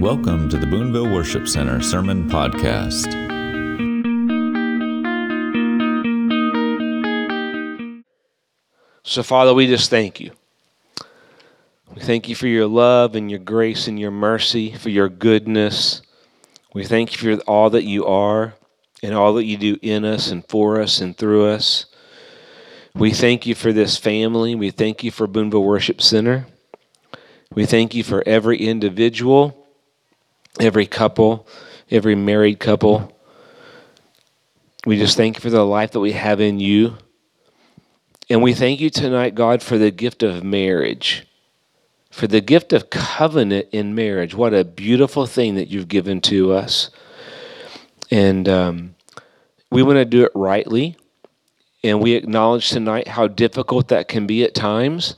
Welcome to the Boonville Worship Center Sermon Podcast. So, Father, we just thank you. We thank you for your love and your grace and your mercy, for your goodness. We thank you for all that you are and all that you do in us and for us and through us. We thank you for this family. We thank you for Boonville Worship Center. We thank you for every individual every couple, every married couple. We just thank you for the life that we have in you. And we thank you tonight, God, for the gift of marriage, for the gift of covenant in marriage. What a beautiful thing that you've given to us. And um, we want to do it rightly. And we acknowledge tonight how difficult that can be at times.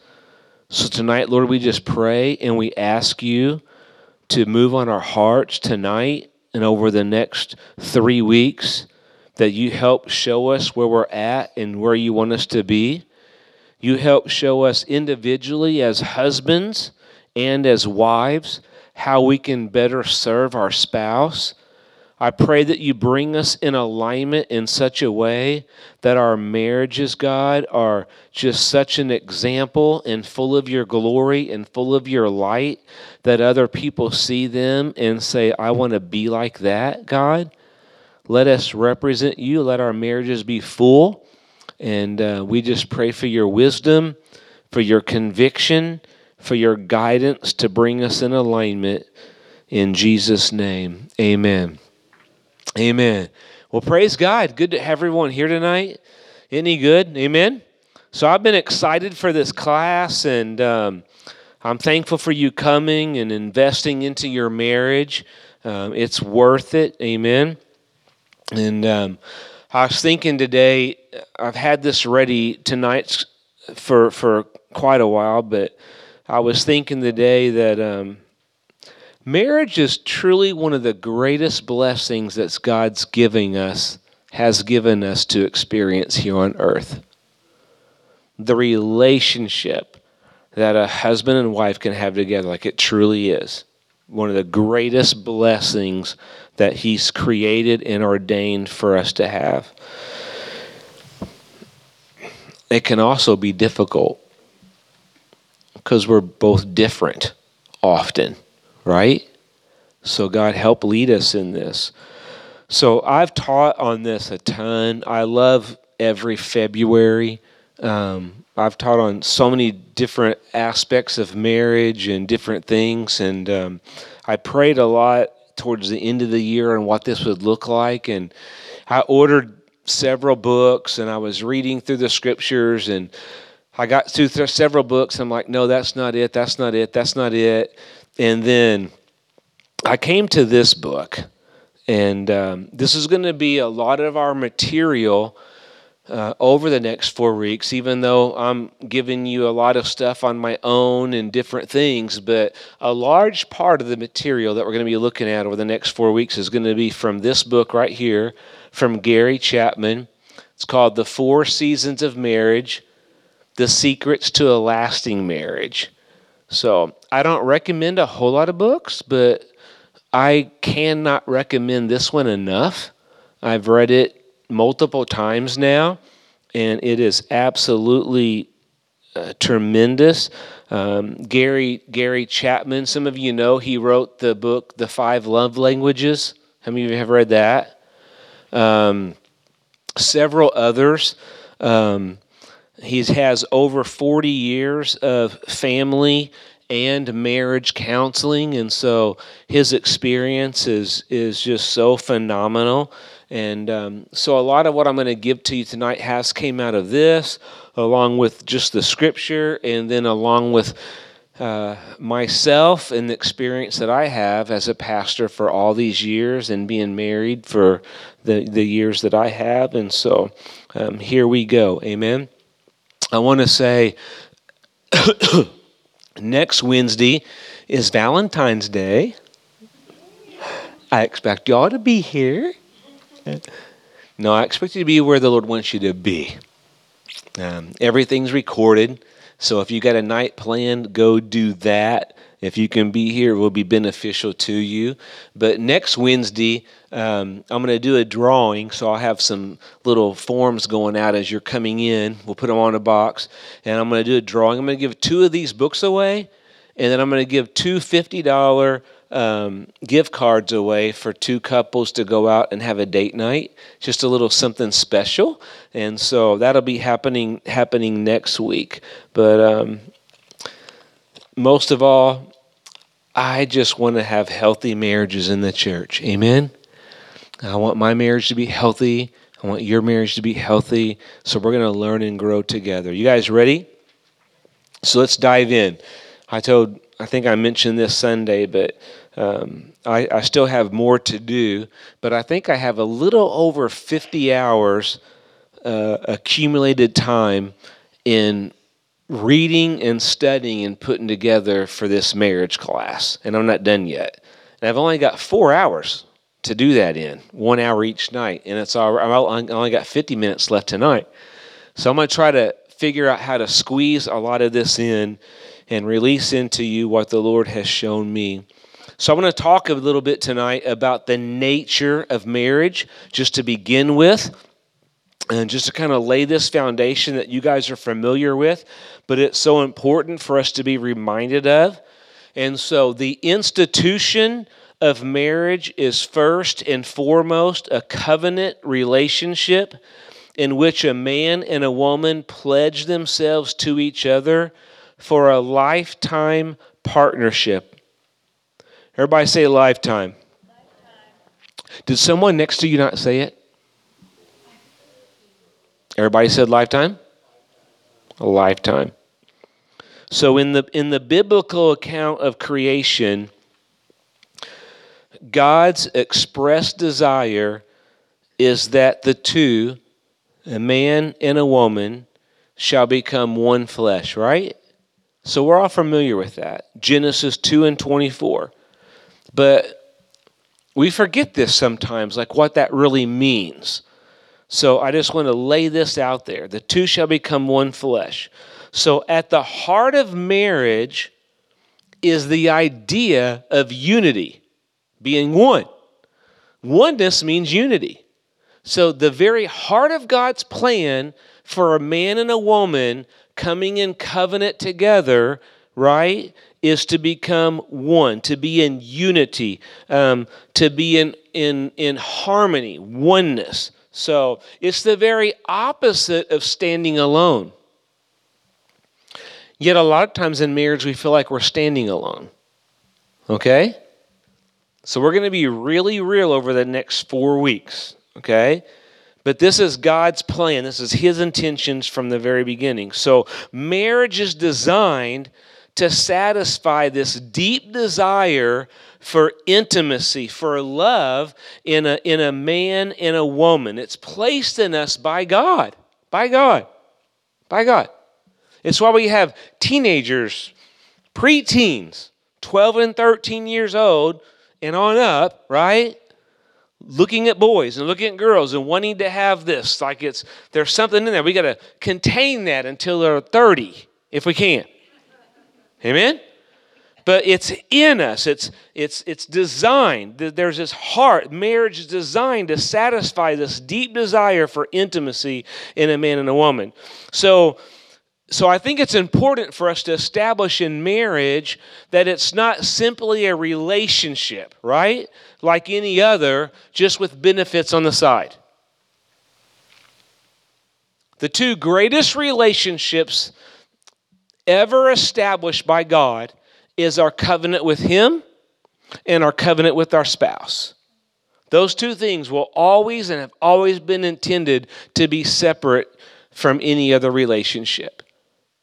So tonight, Lord, we just pray and we ask you to move on our hearts tonight and over the next three weeks, that you help show us where we're at and where you want us to be. You help show us individually as husbands and as wives how we can better serve our spouse I pray that you bring us in alignment in such a way that our marriages, God, are just such an example and full of your glory and full of your light that other people see them and say, I want to be like that, God. Let us represent you. Let our marriages be full. And uh, we just pray for your wisdom, for your conviction, for your guidance to bring us in alignment. In Jesus' name, amen. Amen. Well, praise God. Good to have everyone here tonight. Any good? Amen. So I've been excited for this class, and um, I'm thankful for you coming and investing into your marriage. Um, it's worth it. Amen. And um, I was thinking today, I've had this ready tonight for for quite a while, but I was thinking today that um, Marriage is truly one of the greatest blessings that God's giving us, has given us to experience here on earth. The relationship that a husband and wife can have together, like it truly is, one of the greatest blessings that He's created and ordained for us to have. It can also be difficult because we're both different often right? So, God, help lead us in this. So, I've taught on this a ton. I love every February. Um, I've taught on so many different aspects of marriage and different things. And um, I prayed a lot towards the end of the year on what this would look like. And I ordered several books and I was reading through the scriptures and I got through several books. I'm like, no, that's not it. That's not it. That's not it. And then I came to this book, and um, this is going to be a lot of our material uh, over the next four weeks, even though I'm giving you a lot of stuff on my own and different things. But a large part of the material that we're going to be looking at over the next four weeks is going to be from this book right here from Gary Chapman. It's called The Four Seasons of Marriage The Secrets to a Lasting Marriage. So I don't recommend a whole lot of books, but I cannot recommend this one enough. I've read it multiple times now, and it is absolutely uh, tremendous. Um, Gary Gary Chapman, some of you know, he wrote the book "The Five Love Languages." How many of you have read that? Um, several others. Um, he has over 40 years of family and marriage counseling and so his experience is is just so phenomenal. And um, so a lot of what i'm going to give to you tonight has came out of this along with just the scripture and then along with uh, myself and the experience that i have as a pastor for all these years and being married for the, the years that i have. And so um, here we go. Amen I want to say next Wednesday is Valentine's Day. I expect y'all to be here. No, I expect you to be where the Lord wants you to be. Um, everything's recorded, So if you got a night planned, go do that. If you can be here, it will be beneficial to you. But next Wednesday, um, I'm going to do a drawing, so I'll have some little forms going out as you're coming in. We'll put them on a box, and I'm going to do a drawing. I'm going to give two of these books away, and then I'm going to give two $50 um, gift cards away for two couples to go out and have a date night. Just a little something special, and so that'll be happening happening next week. But um, most of all, I just want to have healthy marriages in the church. Amen. I want my marriage to be healthy. I want your marriage to be healthy. So we're going to learn and grow together. You guys ready? So let's dive in. I told, I think I mentioned this Sunday, but um, I, I still have more to do. But I think I have a little over 50 hours uh, accumulated time in reading and studying and putting together for this marriage class, and I'm not done yet. And I've only got four hours to do that in, one hour each night, and it's all, I only got 50 minutes left tonight. So I'm going to try to figure out how to squeeze a lot of this in and release into you what the Lord has shown me. So, I want to talk a little bit tonight about the nature of marriage, just to begin with and just to kind of lay this foundation that you guys are familiar with, but it's so important for us to be reminded of. And so the institution of marriage is first and foremost a covenant relationship in which a man and a woman pledge themselves to each other for a lifetime partnership. Everybody say lifetime. lifetime. Did someone next to you not say it? Everybody said lifetime? A lifetime. So in the in the biblical account of creation, God's expressed desire is that the two, a man and a woman, shall become one flesh, right? So we're all familiar with that. Genesis 2 and 24. But we forget this sometimes, like what that really means. So I just want to lay this out there. The two shall become one flesh. So at the heart of marriage is the idea of unity, being one. Oneness means unity. So the very heart of God's plan for a man and a woman coming in covenant together, right, is to become one, to be in unity, um, to be in, in, in harmony, oneness. So it's the very opposite of standing alone. Yet a lot of times in marriage, we feel like we're standing alone. Okay? So we're going to be really real over the next four weeks. Okay? But this is God's plan. This is His intentions from the very beginning. So marriage is designed to satisfy this deep desire for intimacy, for love in a, in a man and a woman. It's placed in us by God. By God. By God. It's why we have teenagers, preteens, 12 and 13 years old and on up, right? Looking at boys and looking at girls and wanting to have this. Like it's there's something in there. We got to contain that until they're 30 if we can. Amen? But it's in us. It's it's it's designed. There's this heart. Marriage is designed to satisfy this deep desire for intimacy in a man and a woman. So so I think it's important for us to establish in marriage that it's not simply a relationship, right? Like any other, just with benefits on the side. The two greatest relationships ever established by God is our covenant with Him and our covenant with our spouse. Those two things will always and have always been intended to be separate from any other relationship.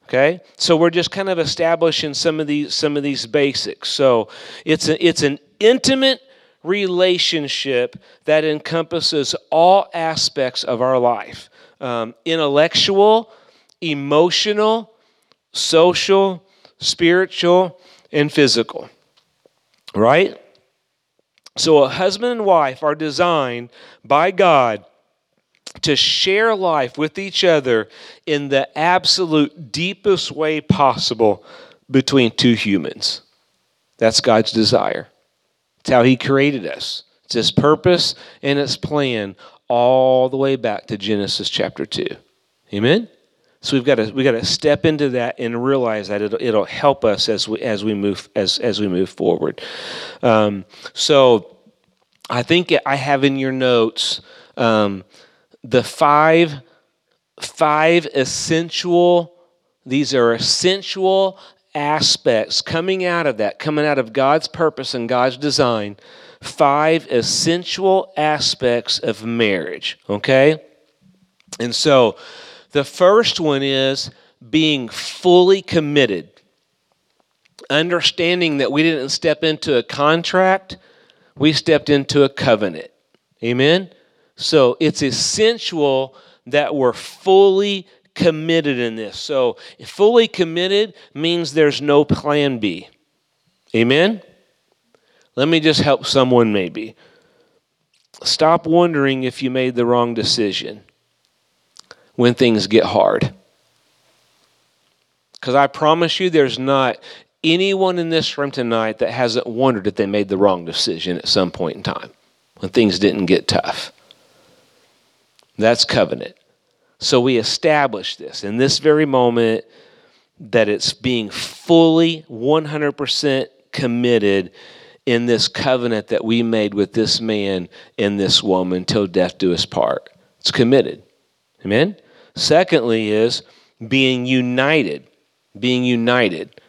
Okay? So we're just kind of establishing some of these some of these basics. So it's a, it's an intimate relationship that encompasses all aspects of our life um, intellectual, emotional, social, spiritual, and physical. Right? So, a husband and wife are designed by God to share life with each other in the absolute deepest way possible between two humans. That's God's desire. It's how He created us. It's His purpose and His plan all the way back to Genesis chapter 2. Amen? So we've got to we got to step into that and realize that it'll, it'll help us as we as we move as as we move forward. Um, so I think I have in your notes um, the five five essential. These are essential aspects coming out of that, coming out of God's purpose and God's design. Five essential aspects of marriage. Okay, and so the first one is being fully committed, understanding that we didn't step into a contract, we stepped into a covenant. Amen? So it's essential that we're fully committed in this. So fully committed means there's no plan B. Amen? Let me just help someone maybe. Stop wondering if you made the wrong decision when things get hard. Because I promise you, there's not anyone in this room tonight that hasn't wondered if they made the wrong decision at some point in time when things didn't get tough. That's covenant. So we establish this in this very moment that it's being fully 100% committed in this covenant that we made with this man and this woman till death do us part. It's committed. Amen? Secondly, is being united. Being united.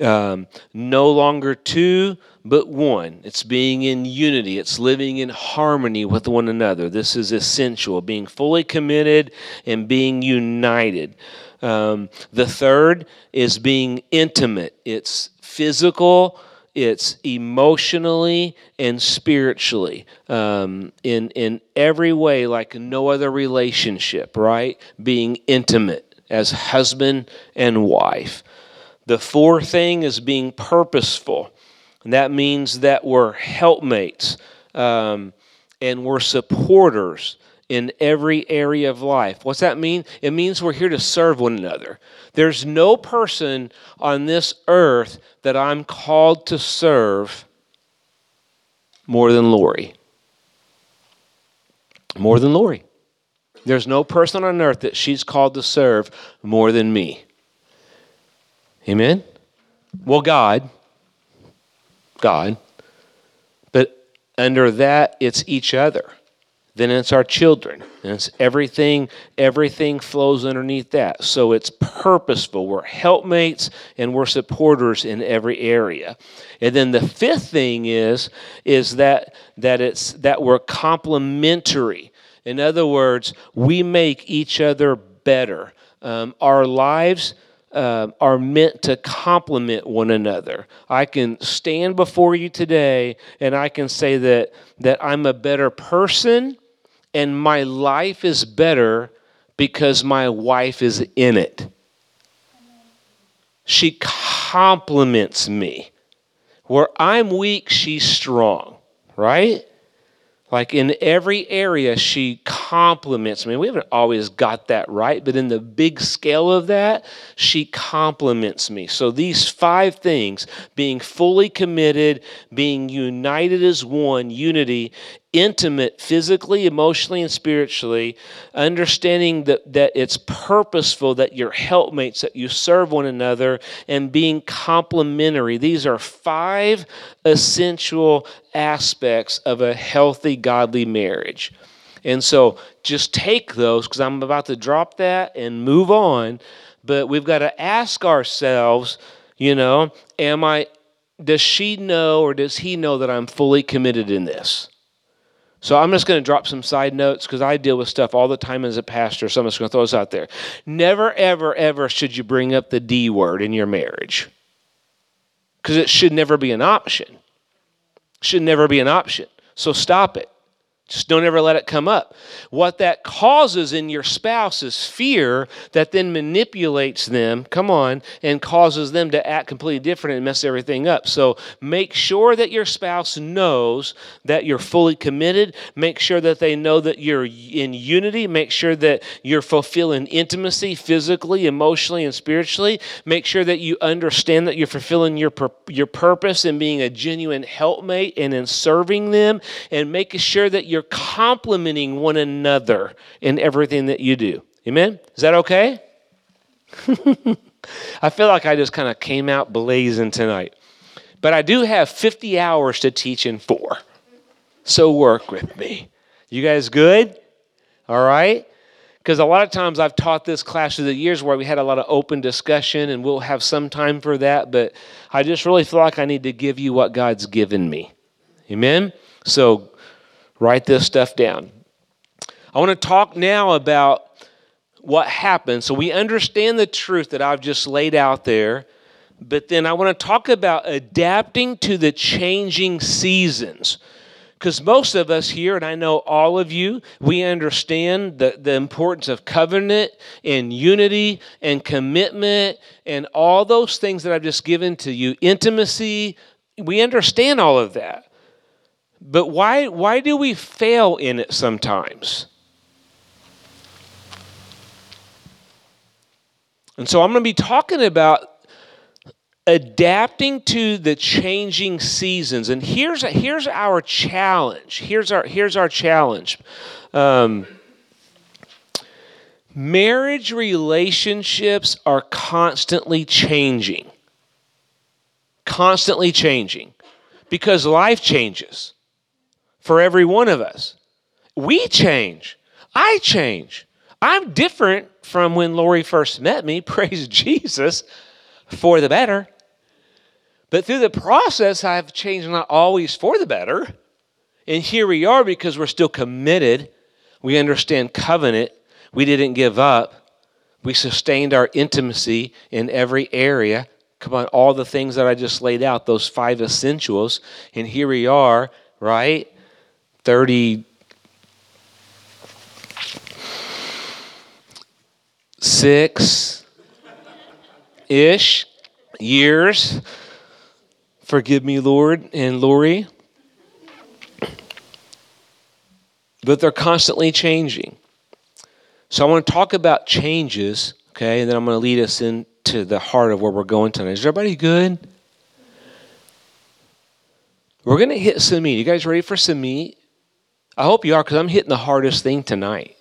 Um, no longer two, but one. It's being in unity. It's living in harmony with one another. This is essential. Being fully committed and being united. Um, the third is being intimate. It's physical it's emotionally and spiritually um, in in every way like no other relationship right? Being intimate as husband and wife. The fourth thing is being purposeful. And that means that we're helpmates um, and we're supporters in every area of life. What's that mean? It means we're here to serve one another. There's no person on this earth that I'm called to serve more than Lori. More than Lori. There's no person on earth that she's called to serve more than me. Amen? Well, God. God. But under that, it's each other then it's our children. And it's everything everything flows underneath that. So it's purposeful. We're helpmates and we're supporters in every area. And then the fifth thing is is that that it's that we're complementary. In other words we make each other better. Um, our lives uh, are meant to complement one another. I can stand before you today and I can say that, that I'm a better person and my life is better because my wife is in it. She complements me. Where I'm weak, she's strong, right? Like in every area, she compliments me. We haven't always got that right, but in the big scale of that, she compliments me. So these five things being fully committed, being united as one, unity, intimate physically, emotionally, and spiritually, understanding that, that it's purposeful, that you're helpmates, that you serve one another, and being complementary. These are five essential aspects of a healthy, godly marriage. And so just take those because I'm about to drop that and move on. But we've got to ask ourselves, you know, am I, does she know or does he know that I'm fully committed in this? So I'm just going to drop some side notes because I deal with stuff all the time as a pastor. So I'm just going to throw this out there. Never, ever, ever should you bring up the D word in your marriage because it should never be an option. Should never be an option. So stop it. Just don't ever let it come up. What that causes in your spouse is fear that then manipulates them, come on, and causes them to act completely different and mess everything up. So make sure that your spouse knows that you're fully committed. Make sure that they know that you're in unity. Make sure that you're fulfilling intimacy physically, emotionally, and spiritually. Make sure that you understand that you're fulfilling your, your purpose and being a genuine helpmate and in serving them and making sure that you're you're complimenting one another in everything that you do. Amen? Is that okay? I feel like I just kind of came out blazing tonight. But I do have 50 hours to teach in four. So work with me. You guys good? All right? Because a lot of times I've taught this class through the years where we had a lot of open discussion, and we'll have some time for that. But I just really feel like I need to give you what God's given me. Amen? So Write this stuff down. I want to talk now about what happened. So we understand the truth that I've just laid out there, but then I want to talk about adapting to the changing seasons. Because most of us here, and I know all of you, we understand the, the importance of covenant and unity and commitment and all those things that I've just given to you, intimacy. We understand all of that. But why, why do we fail in it sometimes? And so I'm going to be talking about adapting to the changing seasons. And here's, here's our challenge. Here's our, here's our challenge. Um, marriage relationships are constantly changing. Constantly changing. Because life changes for every one of us. We change. I change. I'm different from when Lori first met me, praise Jesus, for the better. But through the process, I've changed not always for the better. And here we are because we're still committed. We understand covenant. We didn't give up. We sustained our intimacy in every area. Come on, all the things that I just laid out, those five essentials. And here we are, right? 30 six ish years. Forgive me, Lord and Lori. But they're constantly changing. So I want to talk about changes, okay, and then I'm going to lead us into the heart of where we're going tonight. Is everybody good? We're going to hit some meat. You guys ready for some meat? I hope you are because I'm hitting the hardest thing tonight.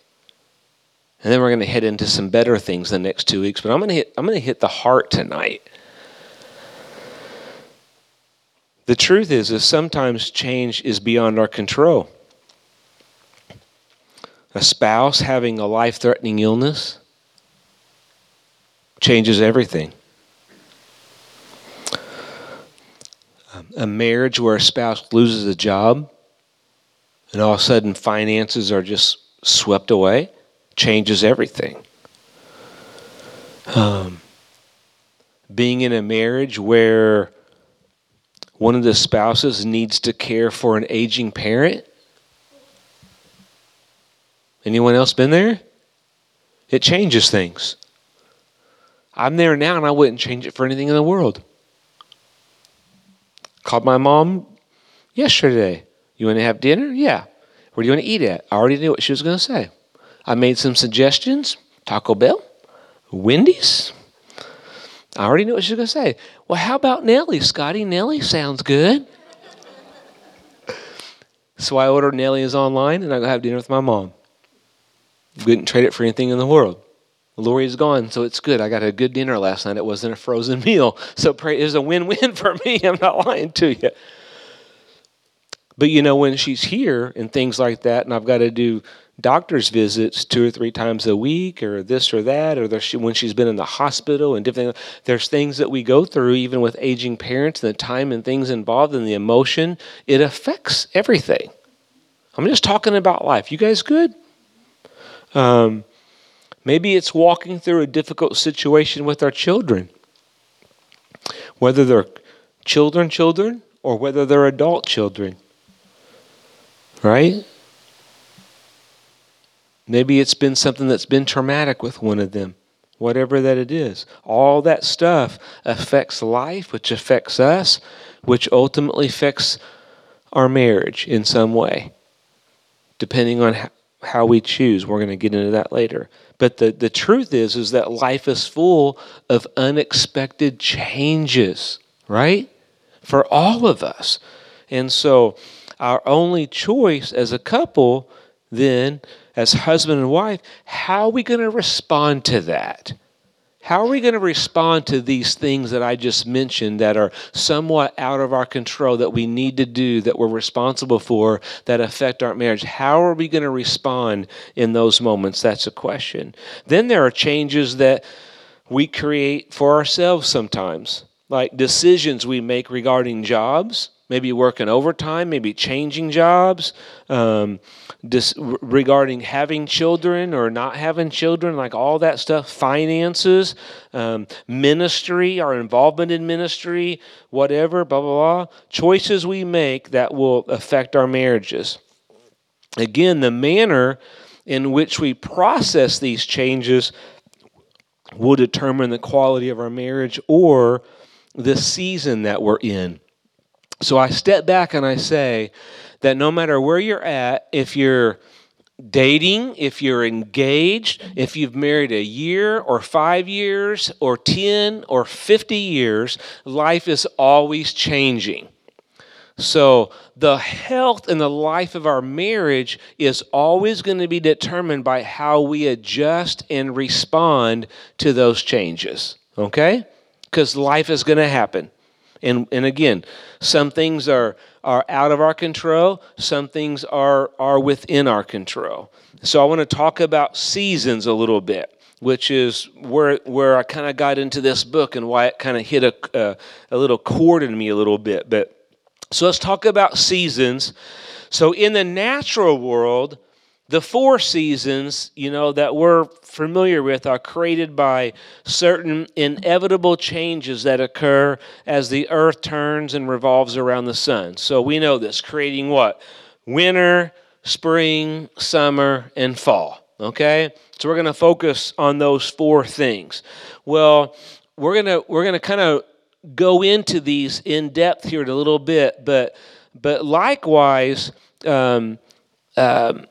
And then we're going to head into some better things the next two weeks, but I'm going to hit I'm going to hit the heart tonight. The truth is is sometimes change is beyond our control. A spouse having a life-threatening illness changes everything. A marriage where a spouse loses a job and all of a sudden finances are just swept away, changes everything. Um, being in a marriage where one of the spouses needs to care for an aging parent. Anyone else been there? It changes things. I'm there now and I wouldn't change it for anything in the world. Called my mom yesterday. You want to have dinner? Yeah. Where do you want to eat at? I already knew what she was going to say. I made some suggestions Taco Bell, Wendy's. I already knew what she was going to say. Well, how about Nellie, Scotty? Nellie sounds good. so I ordered Nellie's online and I go have dinner with my mom. Wouldn't trade it for anything in the world. Lori's gone, so it's good. I got a good dinner last night. It wasn't a frozen meal. So pray, it was a win win for me. I'm not lying to you. But you know, when she's here and things like that, and I've got to do doctor's visits two or three times a week, or this or that, or when she's been in the hospital and different, there's things that we go through, even with aging parents, and the time and things involved, and the emotion. It affects everything. I'm just talking about life. You guys good? Um, maybe it's walking through a difficult situation with our children, whether they're children, children, or whether they're adult children right? Maybe it's been something that's been traumatic with one of them, whatever that it is. All that stuff affects life, which affects us, which ultimately affects our marriage in some way, depending on how we choose. We're going to get into that later. But the, the truth is, is that life is full of unexpected changes, right? For all of us. And so our only choice as a couple then, as husband and wife, how are we going to respond to that? How are we going to respond to these things that I just mentioned that are somewhat out of our control, that we need to do, that we're responsible for, that affect our marriage? How are we going to respond in those moments? That's a question. Then there are changes that we create for ourselves sometimes, like decisions we make regarding jobs maybe working overtime, maybe changing jobs, um, dis- regarding having children or not having children, like all that stuff, finances, um, ministry, our involvement in ministry, whatever, blah, blah, blah. Choices we make that will affect our marriages. Again, the manner in which we process these changes will determine the quality of our marriage or the season that we're in. So I step back and I say that no matter where you're at, if you're dating, if you're engaged, if you've married a year or five years or 10 or 50 years, life is always changing. So, the health and the life of our marriage is always going to be determined by how we adjust and respond to those changes. Okay? Because life is going to happen. And, and again, some things are, are out of our control, some things are, are within our control. So I want to talk about seasons a little bit, which is where, where I kind of got into this book and why it kind of hit a, a, a little chord in me a little bit. But so let's talk about seasons. So in the natural world, the four seasons, you know, that we're familiar with are created by certain inevitable changes that occur as the earth turns and revolves around the sun. So we know this, creating what? Winter, spring, summer, and fall. Okay? So we're going to focus on those four things. Well, we're going to we're going to kind of go into these in depth here in a little bit, but but likewise um, um,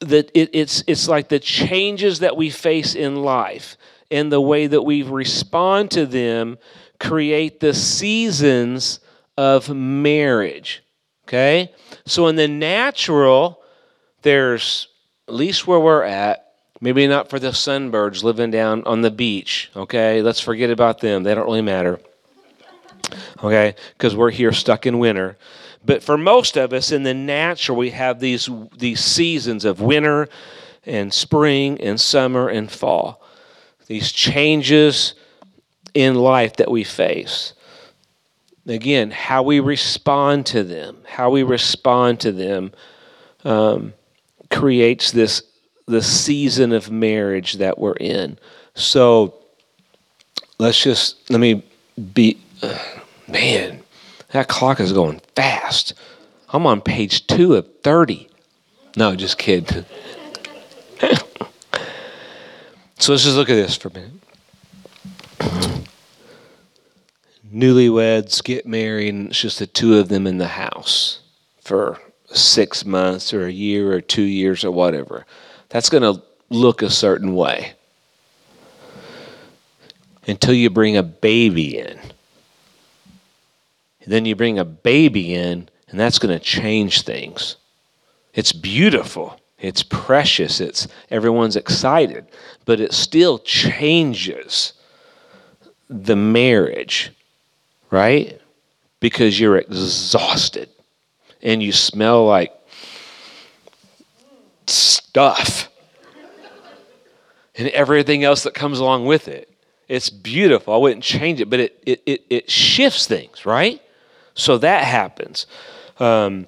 that it, it's it's like the changes that we face in life and the way that we respond to them create the seasons of marriage. Okay? So in the natural, there's at least where we're at, maybe not for the sunbirds living down on the beach. Okay? Let's forget about them. They don't really matter. Okay? Because we're here stuck in winter. But for most of us in the natural, we have these, these seasons of winter and spring and summer and fall. These changes in life that we face. Again, how we respond to them, how we respond to them um, creates this the season of marriage that we're in. So let's just let me be uh, man that clock is going fast. I'm on page two of 30. No, just kidding. so let's just look at this for a minute. Newlyweds get married, and it's just the two of them in the house for six months or a year or two years or whatever. That's going to look a certain way until you bring a baby in. Then you bring a baby in, and that's going to change things. It's beautiful. It's precious. It's everyone's excited, but it still changes the marriage, right? Because you're exhausted and you smell like stuff and everything else that comes along with it. It's beautiful. I wouldn't change it, but it, it, it, it shifts things, right? So that happens. Um,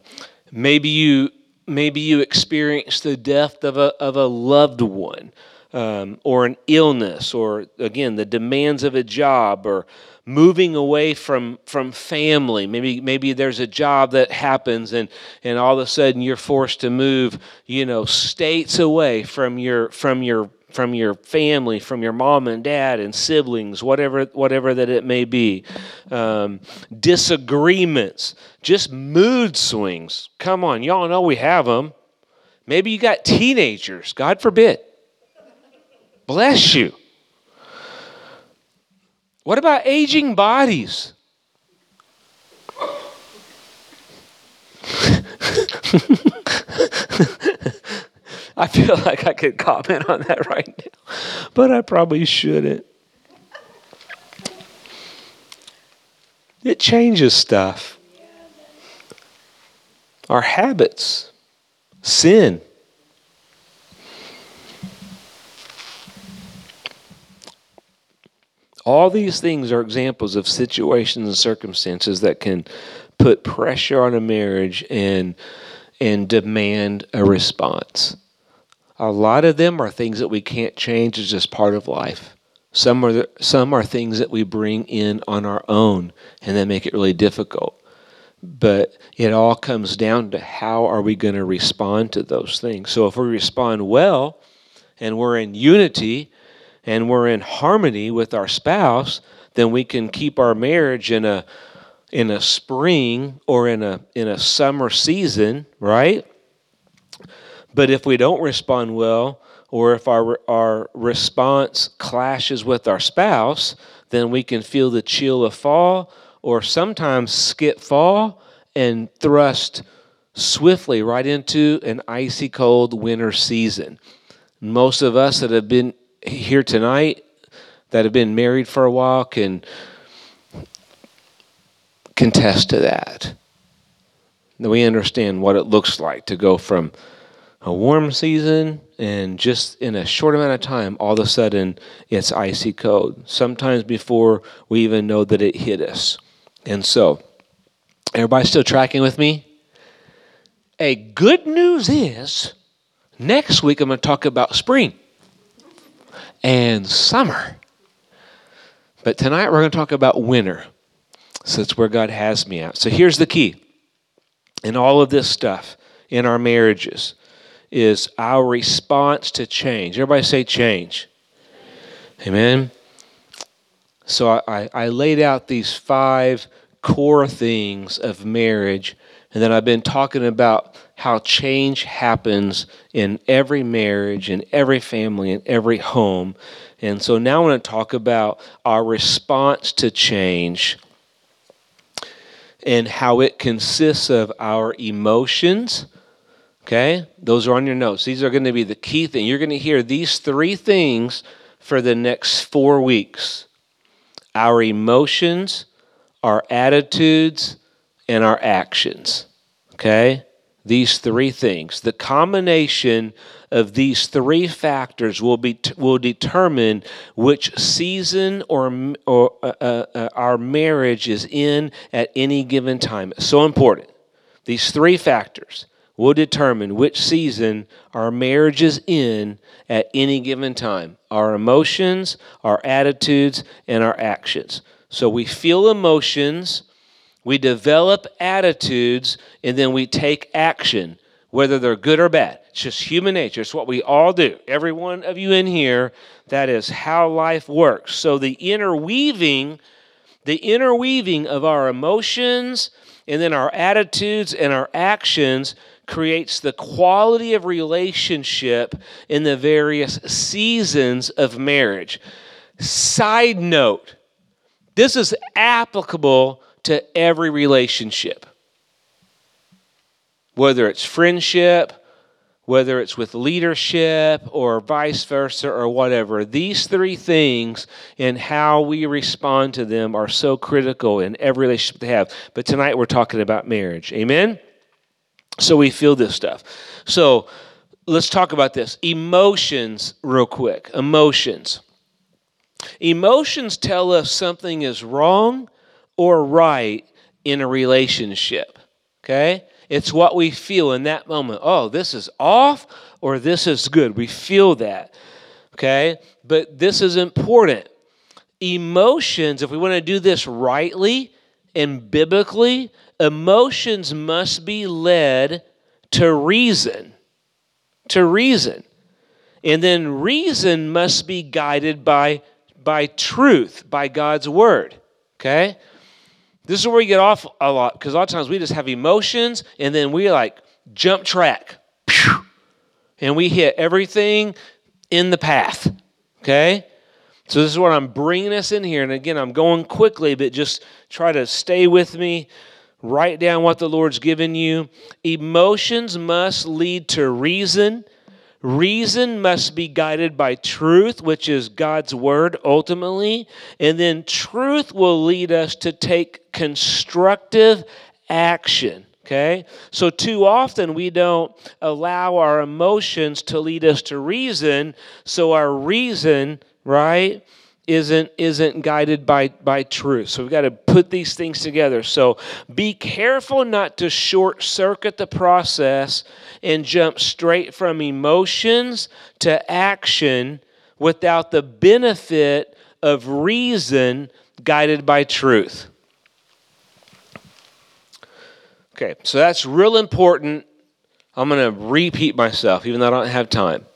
maybe you maybe you experience the death of a of a loved one, um, or an illness, or again the demands of a job, or moving away from from family maybe maybe there's a job that happens and and all of a sudden you're forced to move you know states away from your from your from your family from your mom and dad and siblings whatever whatever that it may be. Um, disagreements just mood swings. Come on y'all know we have them maybe you got teenagers god forbid. Bless you. What about aging bodies? I feel like I could comment on that right now, but I probably shouldn't. It changes stuff. Our habits, sin. All these things are examples of situations and circumstances that can put pressure on a marriage and and demand a response. A lot of them are things that we can't change. It's just part of life. Some are the, some are things that we bring in on our own, and that make it really difficult. But it all comes down to how are we going to respond to those things. So if we respond well, and we're in unity, and we're in harmony with our spouse, then we can keep our marriage in a in a spring or in a in a summer season, right? But if we don't respond well, or if our our response clashes with our spouse, then we can feel the chill of fall, or sometimes skip fall and thrust swiftly right into an icy cold winter season. Most of us that have been here tonight that have been married for a while can contest to that. We understand what it looks like to go from a warm season and just in a short amount of time, all of a sudden it's icy cold. Sometimes before we even know that it hit us. And so, everybody still tracking with me? A good news is next week I'm going to talk about spring and summer. But tonight we're going to talk about winter. So that's where God has me at. So here's the key in all of this stuff in our marriages is our response to change. Everybody say change. Amen. So I, I laid out these five core things of marriage, and then I've been talking about how change happens in every marriage, in every family, in every home. And so now I want to talk about our response to change and how it consists of our emotions. Okay? Those are on your notes. These are going to be the key thing. You're going to hear these three things for the next four weeks our emotions, our attitudes, and our actions. Okay? these three things. The combination of these three factors will be will determine which season or, or uh, uh, uh, our marriage is in at any given time. So important. These three factors will determine which season our marriage is in at any given time. Our emotions, our attitudes, and our actions. So we feel emotions we develop attitudes and then we take action, whether they're good or bad. It's just human nature. It's what we all do. Every one of you in here, that is how life works. So the interweaving, the interweaving of our emotions and then our attitudes and our actions creates the quality of relationship in the various seasons of marriage. Side note, this is applicable to every relationship, whether it's friendship, whether it's with leadership or vice versa or whatever. These three things and how we respond to them are so critical in every relationship they have. But tonight we're talking about marriage. Amen? So we feel this stuff. So let's talk about this. Emotions, real quick. Emotions. Emotions tell us something is wrong or right in a relationship. Okay? It's what we feel in that moment. Oh, this is off or this is good. We feel that. Okay? But this is important. emotions, if we want to do this rightly and biblically, emotions must be led to reason. To reason. And then reason must be guided by, by truth, by God's word. Okay? This is where we get off a lot because a lot of times we just have emotions and then we like jump track. And we hit everything in the path. Okay? So this is what I'm bringing us in here. And again, I'm going quickly, but just try to stay with me. Write down what the Lord's given you. Emotions must lead to reason. Reason must be guided by truth, which is God's word ultimately. And then truth will lead us to take constructive action. Okay? So, too often we don't allow our emotions to lead us to reason, so our reason, right, isn't isn't guided by by truth. So we've got to put these things together. So be careful not to short circuit the process and jump straight from emotions to action without the benefit of reason guided by truth. Okay, so that's real important. I'm going to repeat myself, even though I don't have time.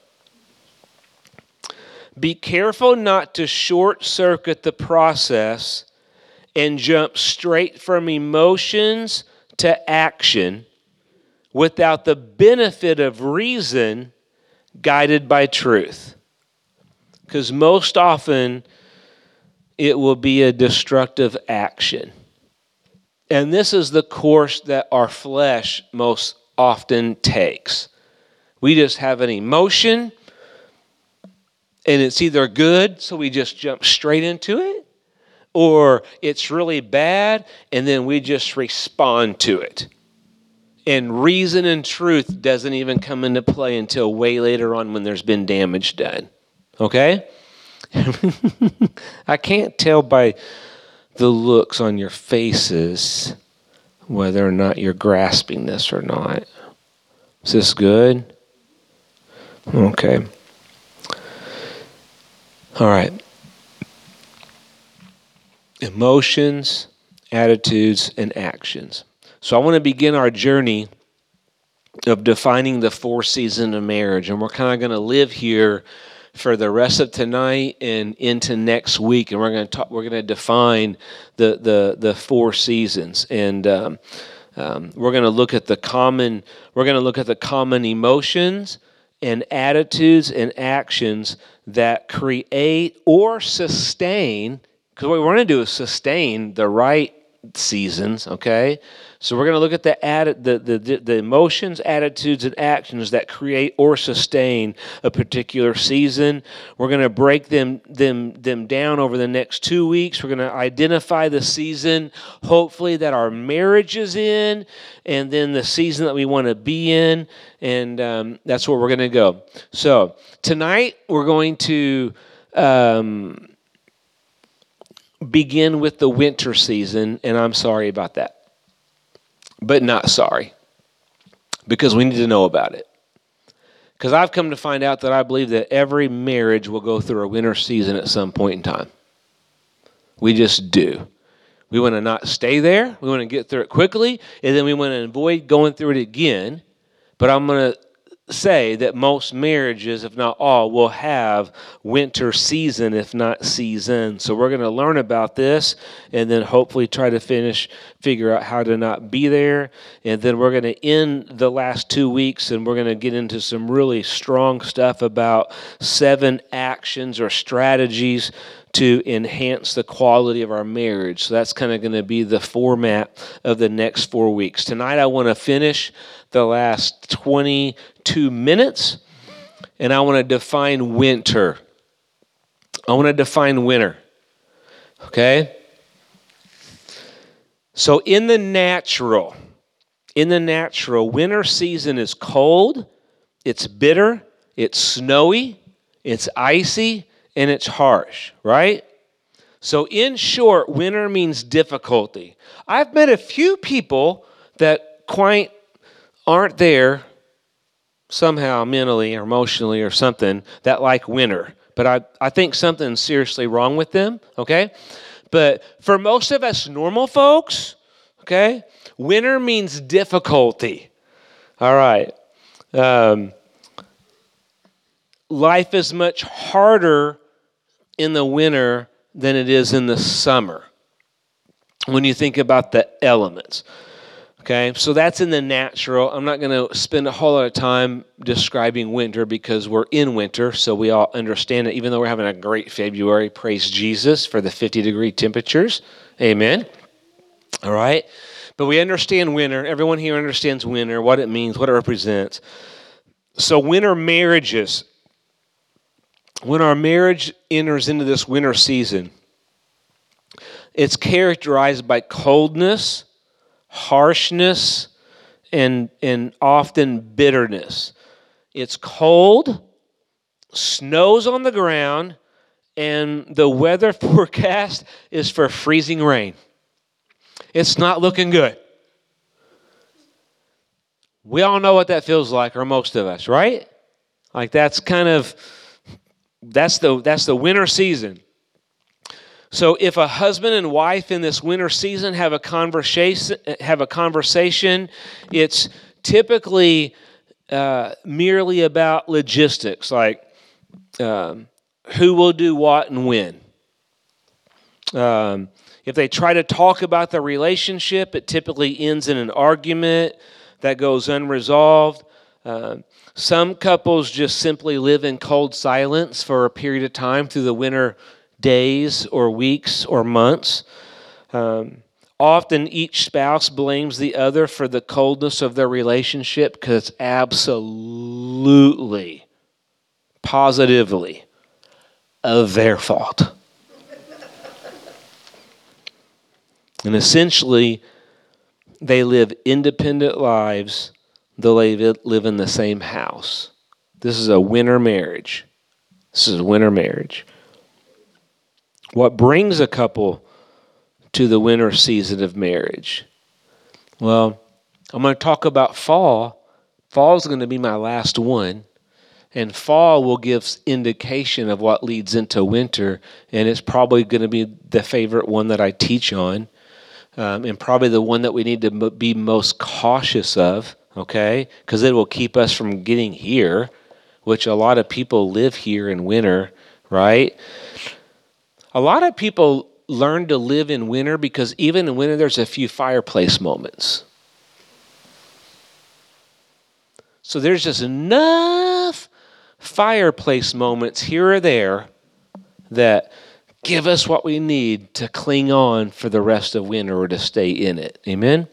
Be careful not to short circuit the process and jump straight from emotions to action without the benefit of reason guided by truth. Because most often it will be a destructive action. And this is the course that our flesh most often takes. We just have an emotion, and it's either good, so we just jump straight into it, or it's really bad, and then we just respond to it. And reason and truth doesn't even come into play until way later on when there's been damage done. Okay? I can't tell by the looks on your faces whether or not you're grasping this or not. Is this good? Okay. All right. Emotions, attitudes, and actions. So I want to begin our journey of defining the four seasons of marriage. And we're kind of going to live here for the rest of tonight and into next week, and we're going to talk. We're going to define the the the four seasons, and um, um, we're going to look at the common. We're going to look at the common emotions and attitudes and actions that create or sustain. Because what we want to do is sustain the right seasons. Okay, so we're going to look at the, atti- the, the, the emotions, attitudes, and actions that create or sustain a particular season. We're going to break them, them, them down over the next two weeks. We're going to identify the season, hopefully, that our marriage is in, and then the season that we want to be in. And um, that's where we're going to go. So tonight, we're going to. Um, begin with the winter season, and I'm sorry about that but not sorry because we need to know about it. Because I've come to find out that I believe that every marriage will go through a winter season at some point in time. We just do. We want to not stay there. We want to get through it quickly, and then we want to avoid going through it again. But I'm going to say that most marriages, if not all, will have winter season, if not season. So we're going to learn about this and then hopefully try to finish, figure out how to not be there. And then we're going to end the last two weeks and we're going to get into some really strong stuff about seven actions or strategies to enhance the quality of our marriage. So that's kind of going to be the format of the next four weeks. Tonight, I want to finish the last 22 minutes and I want to define winter. I want to define winter. Okay? So, in the natural, in the natural, winter season is cold, it's bitter, it's snowy, it's icy, and it's harsh, right? So, in short, winter means difficulty. I've met a few people that quite aren't there somehow mentally or emotionally or something that like winter but I, I think something's seriously wrong with them, okay? But for most of us normal folks, okay, winter means difficulty. All right. Um, life is much harder in the winter than it is in the summer when you think about the elements. Okay, so that's in the natural. I'm not going to spend a whole lot of time describing winter because we're in winter, so we all understand it. Even though we're having a great February, praise Jesus for the 50 degree temperatures. Amen. All right, but we understand winter. Everyone here understands winter, what it means, what it represents. So, winter marriages, when our marriage enters into this winter season, it's characterized by coldness harshness, and, and often bitterness. It's cold, snows on the ground, and the weather forecast is for freezing rain. It's not looking good. We all know what that feels like, or most of us, right? Like that's kind of that's the that's the winter season. So if a husband and wife in this winter season have a conversation, have a conversation, it's typically uh, merely about logistics, like um, who will do what and when. Um, if they try to talk about the relationship, it typically ends in an argument that goes unresolved. Uh, some couples just simply live in cold silence for a period of time through the winter days or weeks or months. Um, often each spouse blames the other for the coldness of their relationship because absolutely, positively of their fault. and essentially, they live independent lives, though they live in the same house. This is a winter marriage. This is a winter marriage. What brings a couple to the winter season of marriage? Well, I'm going to talk about fall. Fall is going to be my last one. And fall will give indication of what leads into winter, and it's probably going to be the favorite one that I teach on, um, and probably the one that we need to be most cautious of, okay? Because it will keep us from getting here, which a lot of people live here in winter, right? A lot of people learn to live in winter because even in winter, there's a few fireplace moments. So there's just enough fireplace moments here or there that give us what we need to cling on for the rest of winter or to stay in it. Amen.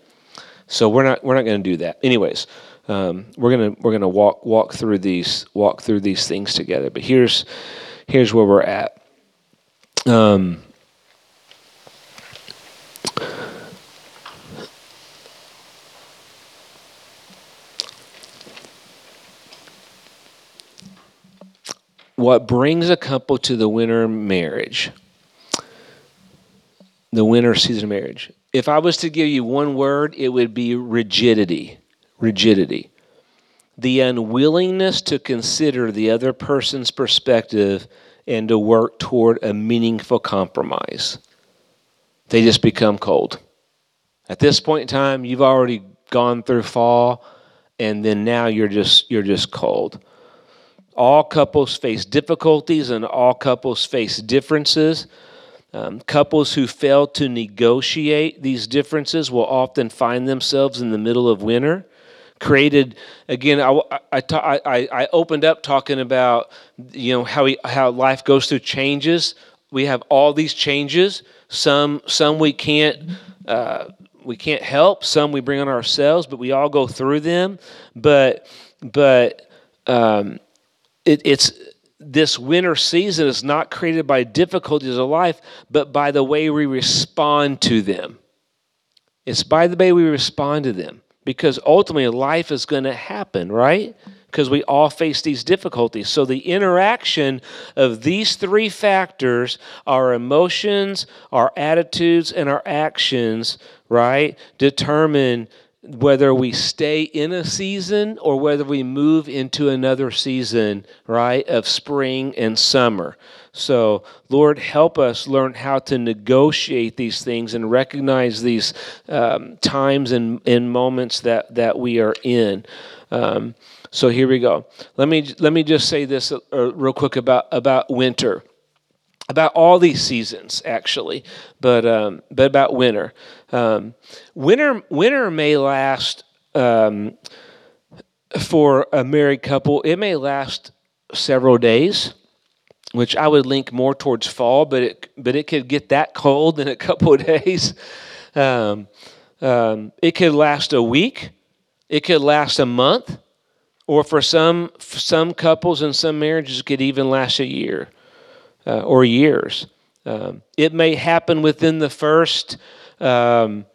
So we're not we're not going to do that. Anyways, um, we're gonna we're gonna walk walk through these walk through these things together. But here's here's where we're at. Um, what brings a couple to the winter marriage, the winter season marriage. If I was to give you one word, it would be rigidity. Rigidity. The unwillingness to consider the other person's perspective and to work toward a meaningful compromise. They just become cold. At this point in time, you've already gone through fall, and then now you're just you're just cold. All couples face difficulties, and all couples face differences. Um, couples who fail to negotiate these differences will often find themselves in the middle of winter created again I, I, I, I opened up talking about you know how, we, how life goes through changes. We have all these changes. Some some we can't uh, we can't help. Some we bring on ourselves but we all go through them. But but um, it, it's this winter season is not created by difficulties of life but by the way we respond to them. It's by the way we respond to them because ultimately life is going to happen, right? Because we all face these difficulties. So the interaction of these three factors our emotions, our attitudes, and our actions, right, determine whether we stay in a season or whether we move into another season, right, of spring and summer. So, Lord, help us learn how to negotiate these things and recognize these um, times and, and moments that, that we are in. Um, so here we go. Let me let me just say this uh, real quick about about winter about all these seasons actually, but um, but about winter. Um, winter winter may last um, for a married couple. It may last several days, which I would link more towards fall, but it but it could get that cold in a couple of days. Um, um, it could last a week. It could last a month, or for some some couples and some marriages, it could even last a year uh, or years. Um, it may happen within the first um,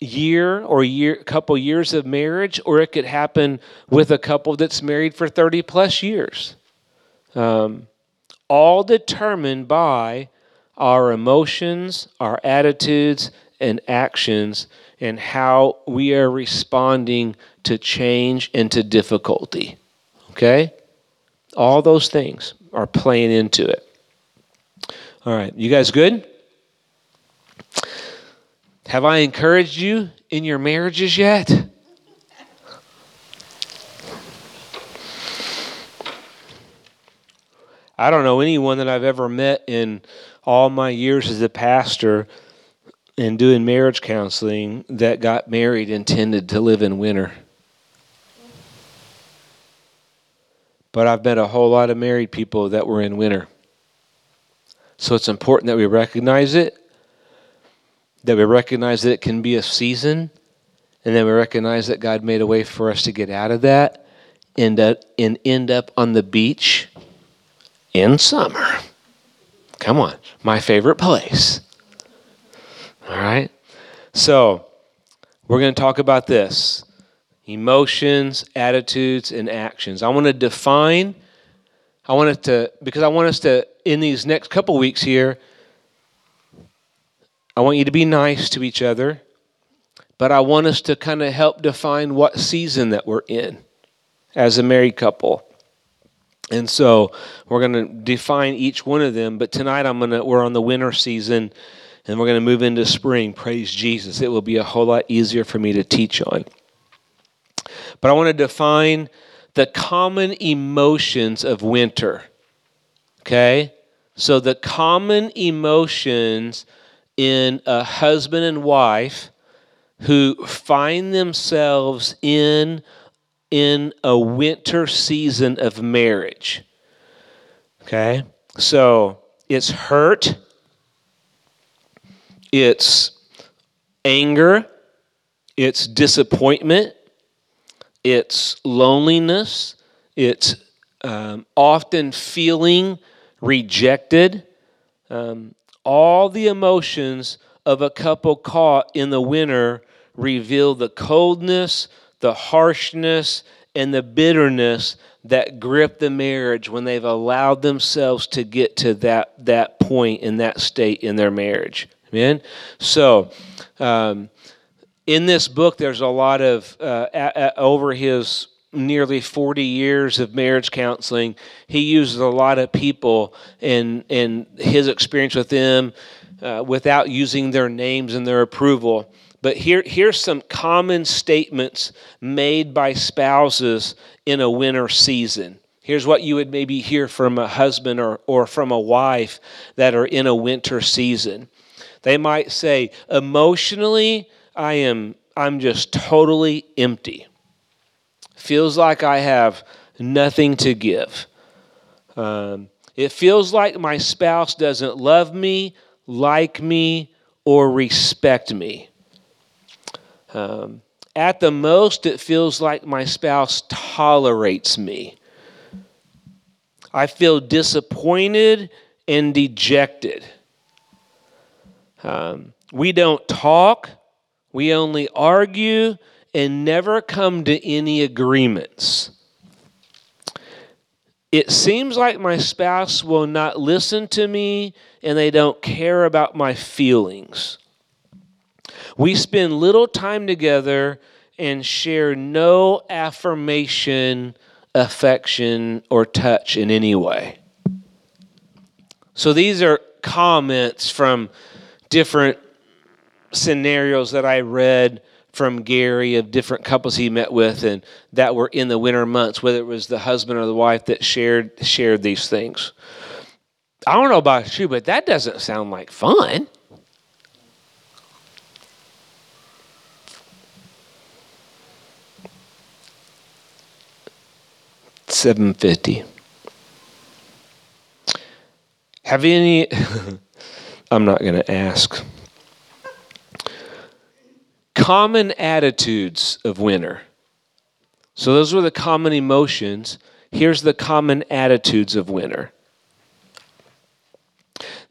year or year, couple years of marriage, or it could happen with a couple that's married for 30 plus years. Um, all determined by our emotions, our attitudes, and actions, and how we are responding to change and to difficulty. Okay? All those things are playing into it. All right, you guys good? Have I encouraged you in your marriages yet? I don't know anyone that I've ever met in all my years as a pastor and doing marriage counseling that got married intended to live in winter. But I've met a whole lot of married people that were in winter. So it's important that we recognize it, that we recognize that it can be a season, and then we recognize that God made a way for us to get out of that and, uh, and end up on the beach in summer. Come on, my favorite place. All right? So, we're going to talk about this emotions, attitudes, and actions. I want to define I want us to, because I want us to, in these next couple weeks here, I want you to be nice to each other, but I want us to kind of help define what season that we're in as a married couple. And so we're going to define each one of them, but tonight I'm going to we're on the winter season and we're going to move into spring. Praise Jesus. It will be a whole lot easier for me to teach on. But I want to define the common emotions of winter. Okay? So, the common emotions in a husband and wife who find themselves in, in a winter season of marriage. Okay? So, it's hurt, it's anger, it's disappointment, it's loneliness, it's um, often feeling rejected. Um, all the emotions of a couple caught in the winter reveal the coldness, the harshness, and the bitterness that grip the marriage when they've allowed themselves to get to that, that point in that state in their marriage. Amen? So, um, in this book, there's a lot of, uh, a, a, over his nearly 40 years of marriage counseling, he uses a lot of people and, and his experience with them uh, without using their names and their approval. But here, here's some common statements made by spouses in a winter season. Here's what you would maybe hear from a husband or, or from a wife that are in a winter season. They might say, emotionally, I am I'm just totally empty. Feels like I have nothing to give. Um, it feels like my spouse doesn't love me, like me, or respect me. Um, at the most, it feels like my spouse tolerates me. I feel disappointed and dejected. Um, we don't talk. We only argue and never come to any agreements. It seems like my spouse will not listen to me and they don't care about my feelings. We spend little time together and share no affirmation, affection, or touch in any way. So these are comments from different scenarios that I read from Gary of different couples he met with and that were in the winter months, whether it was the husband or the wife that shared shared these things. I don't know about you, but that doesn't sound like fun. Seven fifty. Have any? I'm not going to ask common attitudes of winter. So those were the common emotions. Here's the common attitudes of winter.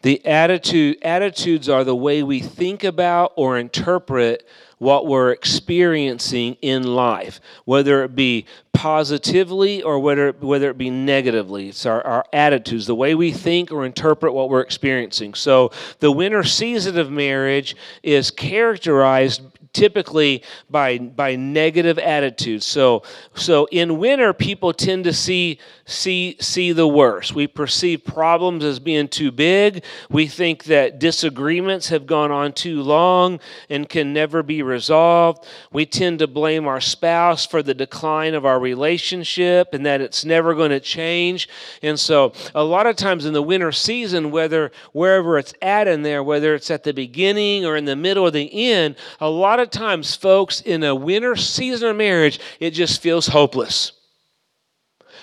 The attitude attitudes are the way we think about or interpret what we're experiencing in life, whether it be positively or whether, whether it be negatively. It's our, our attitudes, the way we think or interpret what we're experiencing. So, the winter season of marriage is characterized typically by by negative attitudes. So so in winter people tend to see see see the worst. We perceive problems as being too big. We think that disagreements have gone on too long and can never be resolved. We tend to blame our spouse for the decline of our relationship and that it's never going to change. And so a lot of times in the winter season whether wherever it's at in there whether it's at the beginning or in the middle or the end, a lot of times folks in a winter season of marriage it just feels hopeless.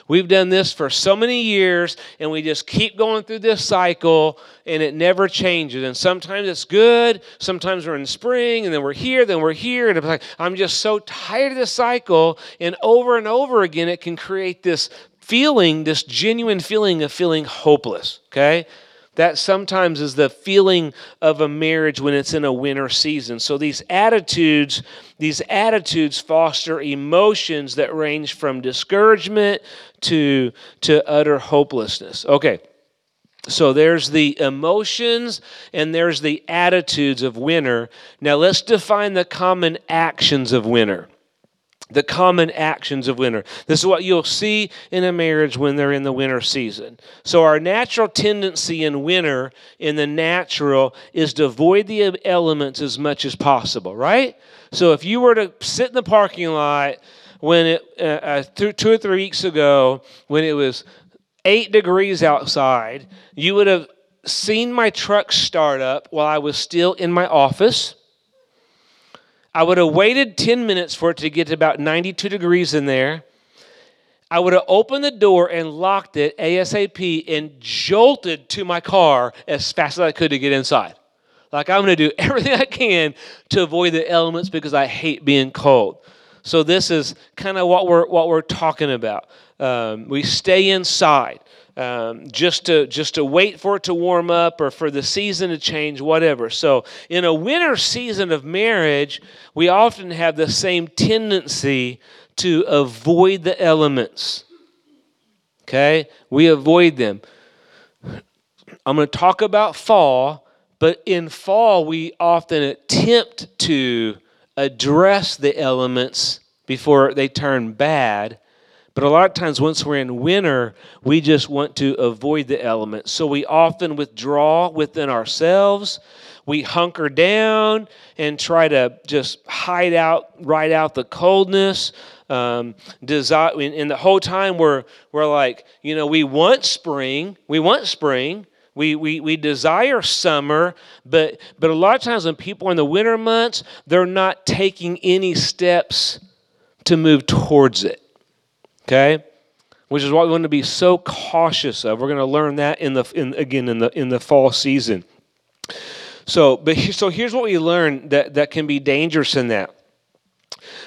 We've done this for so many years, and we just keep going through this cycle, and it never changes. And sometimes it's good, sometimes we're in spring, and then we're here, then we're here, and like, I'm just so tired of this cycle. And over and over again, it can create this feeling, this genuine feeling of feeling hopeless. Okay? That sometimes is the feeling of a marriage when it's in a winter season. So these attitudes, these attitudes foster emotions that range from discouragement to, to utter hopelessness. Okay. So there's the emotions and there's the attitudes of winter. Now let's define the common actions of winter the common actions of winter. This is what you'll see in a marriage when they're in the winter season. So, our natural tendency in winter, in the natural, is to avoid the elements as much as possible, right? So, if you were to sit in the parking lot when it, uh, uh, two or three weeks ago, when it was eight degrees outside, you would have seen my truck start up while I was still in my office I would have waited 10 minutes for it to get to about 92 degrees in there. I would have opened the door and locked it ASAP and jolted to my car as fast as I could to get inside. Like, I'm going to do everything I can to avoid the elements because I hate being cold. So, this is kind of what we're, what we're talking about. Um, we stay inside um, just to just to wait for it to warm up or for the season to change, whatever. So, in a winter season of marriage, we often have the same tendency to avoid the elements. Okay, we avoid them. I'm going to talk about fall, but in fall we often attempt to address the elements before they turn bad but a lot of times, once we're in winter, we just want to avoid the elements. So we often withdraw within ourselves. We hunker down and try to just hide out, ride out the coldness. Um, desire, and the whole time we're, we're like, you know, we want spring. We want spring. We, we, we desire summer, but, but a lot of times when people are in the winter months, they're not taking any steps to move towards it okay? Which is what we want to be so cautious of we're going to learn that in the in, again in the in the fall season. So but so here's what we learn that that can be dangerous in that.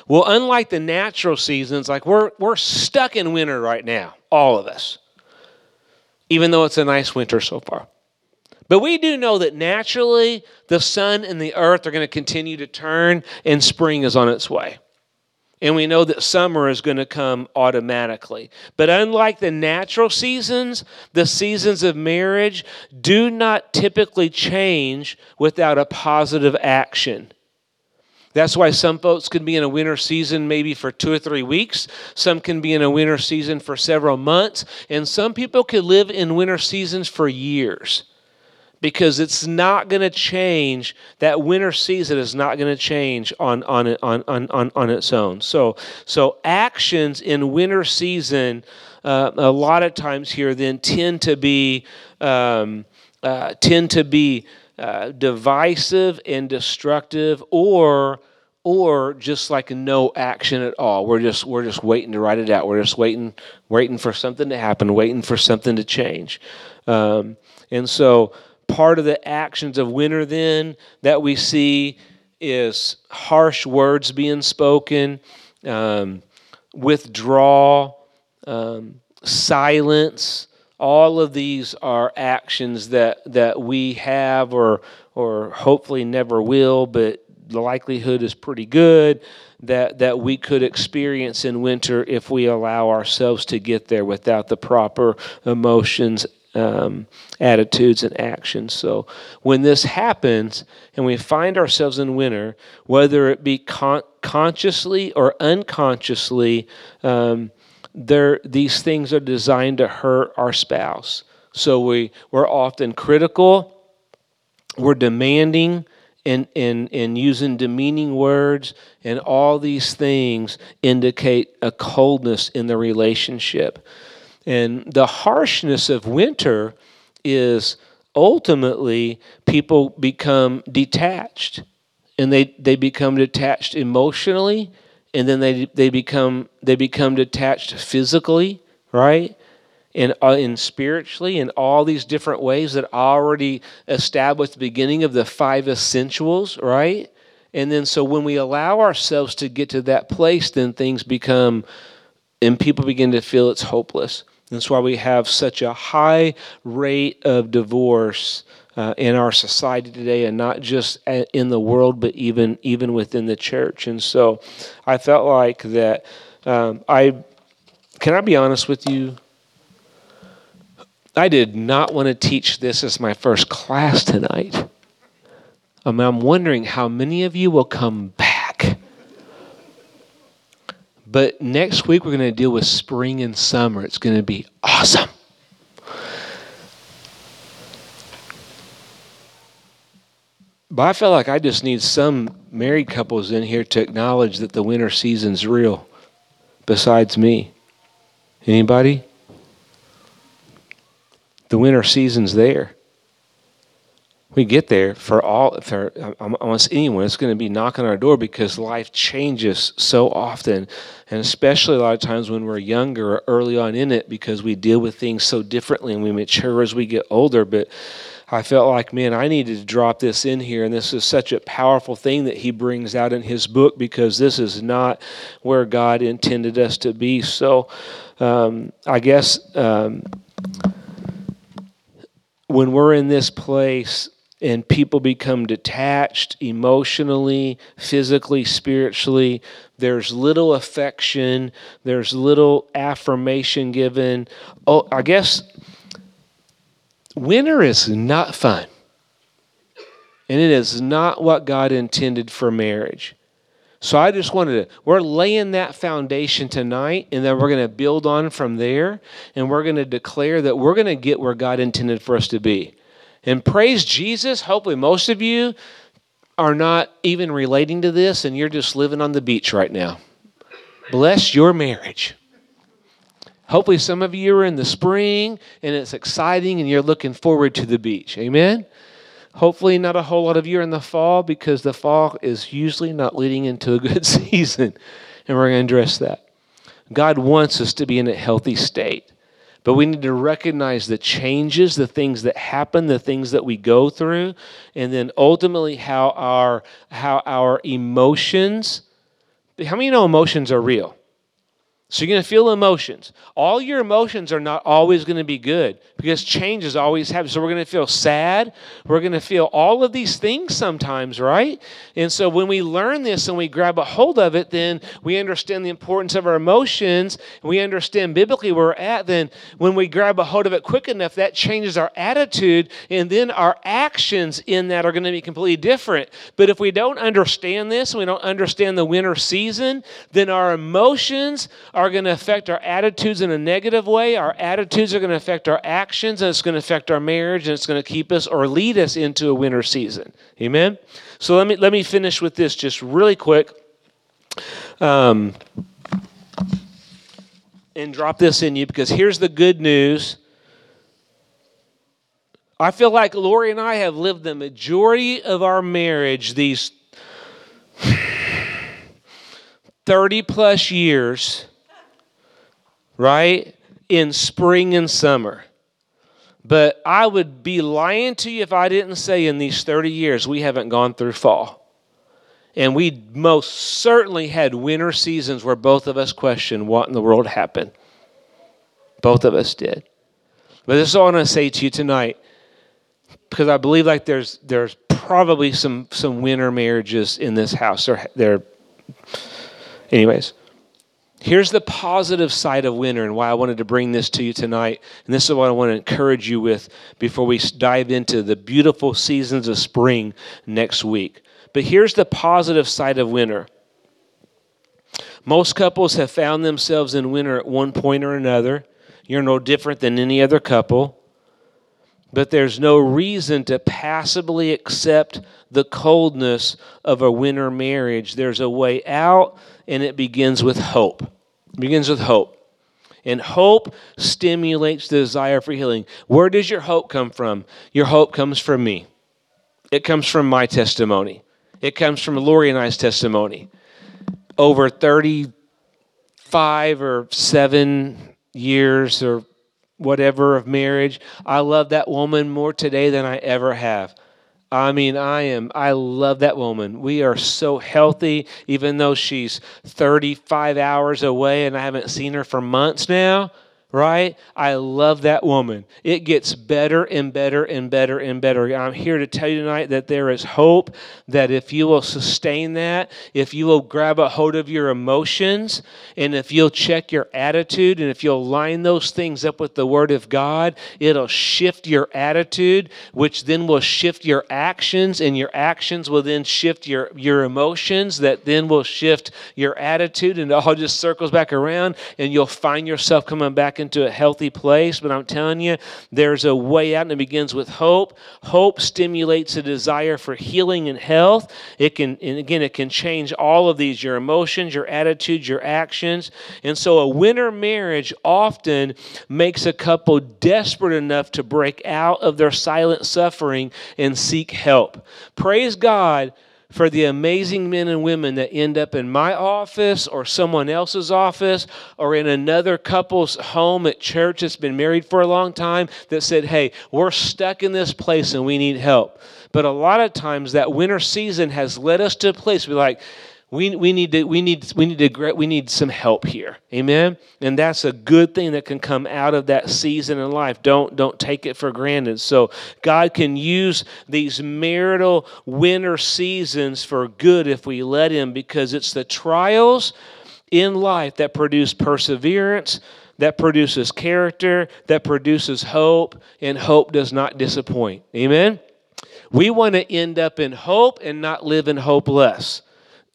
Well unlike the natural seasons like we're we're stuck in winter right now all of us even though it's a nice winter so far. But we do know that naturally the sun and the earth are going to continue to turn and spring is on its way and we know that summer is going to come automatically. But unlike the natural seasons, the seasons of marriage do not typically change without a positive action. That's why some folks can be in a winter season maybe for two or three weeks. Some can be in a winter season for several months. And some people could live in winter seasons for years because it's not going to change. That winter season is not going to change on, on, on, on, on, on its own. So, so actions in winter season, uh, a lot of times here, then tend to be um, uh, tend to be uh, divisive and destructive, or or just like no action at all. We're just we're just waiting to write it out. We're just waiting waiting for something to happen, waiting for something to change. Um, and so part of the actions of winter then that we see is harsh words being spoken, um, um, silence. All of these are actions that, that we have or, or hopefully never will, but the likelihood is pretty good that, that we could experience in winter if we allow ourselves to get there without the proper emotions um, attitudes and actions. So when this happens and we find ourselves in winter, whether it be con- consciously or unconsciously, um, there these things are designed to hurt our spouse. So we we're often critical, we're demanding. And, and, and using demeaning words, and all these things indicate a coldness in the relationship. And the harshness of winter is ultimately people become detached. And they, they become detached emotionally and then they, they become they become detached physically right? And, uh, and spiritually in all these different ways that already established the beginning of the five essentials right? And then so when we allow ourselves to get to that place then things become and people begin to feel it's hopeless that's why we have such a high rate of divorce uh, in our society today, and not just in the world, but even even within the church. And so, I felt like that. Um, I can I be honest with you. I did not want to teach this as my first class tonight. Um, I'm wondering how many of you will come back but next week, we're going to deal with spring and summer. It's going to be awesome. But I feel like I just need some married couples in here to acknowledge that the winter season's real, besides me. Anybody? The winter season's there we get there for all for almost anyone it's going to be knocking on our door because life changes so often and especially a lot of times when we're younger or early on in it because we deal with things so differently and we mature as we get older but I felt like, man, I needed to drop this in here. And this is such a powerful thing that he brings out in his book because this is not where God intended us to be. So um, I guess um, when we're in this place, and people become detached emotionally, physically, spiritually. There's little affection, there's little affirmation given. Oh, I guess winter is not fun. And it is not what God intended for marriage. So I just wanted to, we're laying that foundation tonight, and then we're going to build on from there, and we're going to declare that we're going to get where God intended for us to be. And praise Jesus, hopefully, most of you are not even relating to this and you're just living on the beach right now. Bless your marriage. Hopefully, some of you are in the spring and it's exciting and you're looking forward to the beach. Amen? Hopefully, not a whole lot of you are in the fall because the fall is usually not leading into a good season. And we're going to address that. God wants us to be in a healthy state. But we need to recognize the changes, the things that happen, the things that we go through, and then ultimately how our how our emotions how many know emotions are real? So you're going to feel emotions. All your emotions are not always going to be good because change is always happening. So we're going to feel sad. We're going to feel all of these things sometimes, right? And so when we learn this and we grab a hold of it, then we understand the importance of our emotions we understand biblically where we're at. Then when we grab a hold of it quick enough, that changes our attitude and then our actions in that are going to be completely different. But if we don't understand this we don't understand the winter season, then our emotions are going to affect our attitudes in a negative way. Our attitudes are going to affect our actions, and it's going to affect our marriage, and it's going to keep us or lead us into a winter season. Amen. So let me let me finish with this just really quick. Um, and drop this in you because here's the good news. I feel like Lori and I have lived the majority of our marriage these 30 plus years right? In spring and summer. But I would be lying to you if I didn't say in these 30 years we haven't gone through fall. And we most certainly had winter seasons where both of us questioned what in the world happened. Both of us did. But this is all I want to say to you tonight, because I believe like there's there's probably some some winter marriages in this house. Or there, anyways. Here's the positive side of winter and why I wanted to bring this to you tonight. And this is what I want to encourage you with before we dive into the beautiful seasons of spring next week. But here's the positive side of winter. Most couples have found themselves in winter at one point or another. You're no different than any other couple. But there's no reason to passively accept the coldness of a winter marriage. There's a way out, and it begins with hope. It begins with hope. And hope stimulates the desire for healing. Where does your hope come from? Your hope comes from me. It comes from my testimony. It comes from Lori and I's testimony. Over 35 or 7 years or whatever of marriage, I love that woman more today than I ever have. I mean, I am, I love that woman. We are so healthy, even though she's 35 hours away and I haven't seen her for months now right? I love that woman. It gets better and better and better and better. I'm here to tell you tonight that there is hope that if you will sustain that, if you will grab a hold of your emotions, and if you'll check your attitude, and if you'll line those things up with the Word of God, it'll shift your attitude, which then will shift your actions, and your actions will then shift your, your emotions, that then will shift your attitude, and it all just circles back around, and you'll find yourself coming back a healthy place. But I'm telling you, there's a way out, and it begins with hope. Hope stimulates a desire for healing and health. It can, and again, it can change all of these your emotions, your attitudes, your actions. And so a winter marriage often makes a couple desperate enough to break out of their silent suffering and seek help. Praise God for the amazing men and women that end up in my office or someone else's office or in another couple's home at church that's been married for a long time that said, Hey, we're stuck in this place and we need help. But a lot of times that winter season has led us to a place where, like, we, we need to we need we need to we need some help here. Amen? And that's a good thing that can come out of that season in life. Don't don't take it for granted. So god can use these marital winter seasons for good if we let him because it's the trials in life that produce perseverance that produces character that produces hope and hope does not disappoint. Amen? We want to end up in hope and not live in hopeless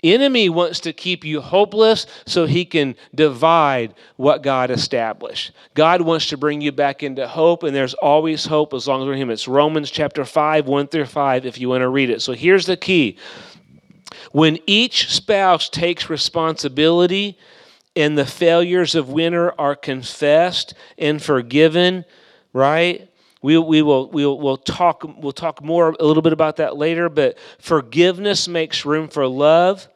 enemy wants to keep you hopeless so he can divide what God established. God wants to bring you back into hope, and there's always hope as long as we're Him. It's Romans chapter 5, 1 through 5, if you want to read it. So here's the key when each spouse takes responsibility and the failures of winter are confessed and forgiven, right? We, we will we'll, we'll talk we'll talk more a little bit about that later but forgiveness makes room for love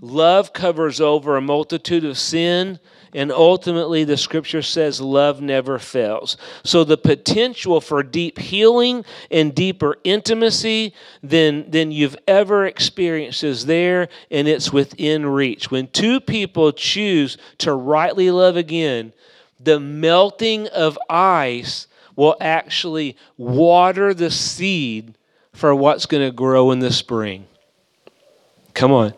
Love covers over a multitude of sin. And ultimately, the scripture says love never fails. So, the potential for deep healing and deeper intimacy than, than you've ever experienced is there, and it's within reach. When two people choose to rightly love again, the melting of ice will actually water the seed for what's going to grow in the spring. Come on.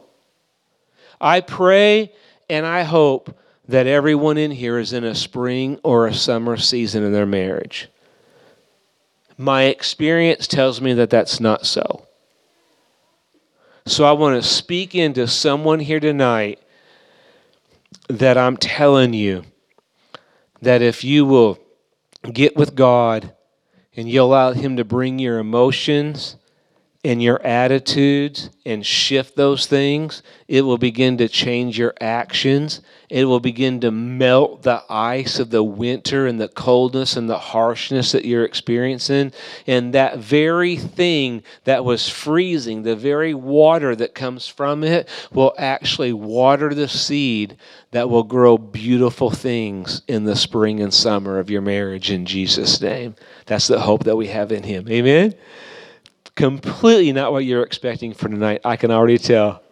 I pray and I hope that everyone in here is in a spring or a summer season in their marriage. My experience tells me that that's not so. So I want to speak into someone here tonight that I'm telling you that if you will get with God and you allow Him to bring your emotions and your attitudes and shift those things, it will begin to change your actions. It will begin to melt the ice of the winter and the coldness and the harshness that you're experiencing. And that very thing that was freezing, the very water that comes from it, will actually water the seed that will grow beautiful things in the spring and summer of your marriage in Jesus' name. That's the hope that we have in Him. Amen completely not what you're expecting for tonight. I can already tell.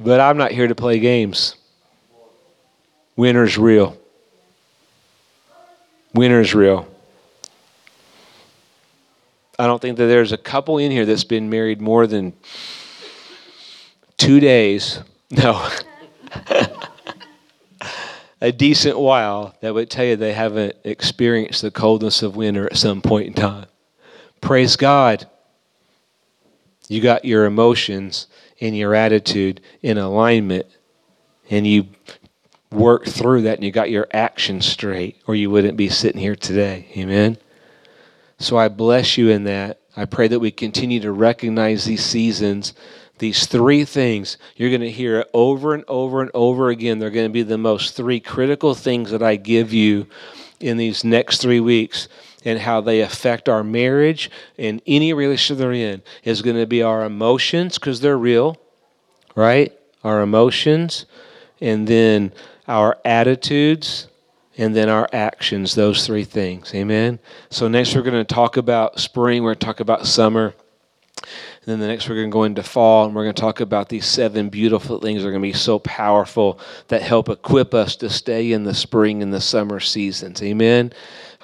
But I'm not here to play games. Winner's real. Winner's real. I don't think that there's a couple in here that's been married more than two days. No. a decent while that would tell you they haven't experienced the coldness of winter at some point in time. Praise God. You got your emotions and your attitude in alignment, and you worked through that and you got your actions straight, or you wouldn't be sitting here today. Amen. So I bless you in that. I pray that we continue to recognize these seasons these three things, you're going to hear it over and over and over again. They're going to be the most three critical things that I give you in these next three weeks and how they affect our marriage and any relationship they're in is going to be our emotions because they're real, right? Our emotions, and then our attitudes, and then our actions, those three things. Amen? So, next we're going to talk about spring, we're going to talk about summer. And then the next, we're going to go into fall, and we're going to talk about these seven beautiful things that are going to be so powerful that help equip us to stay in the spring and the summer seasons. Amen.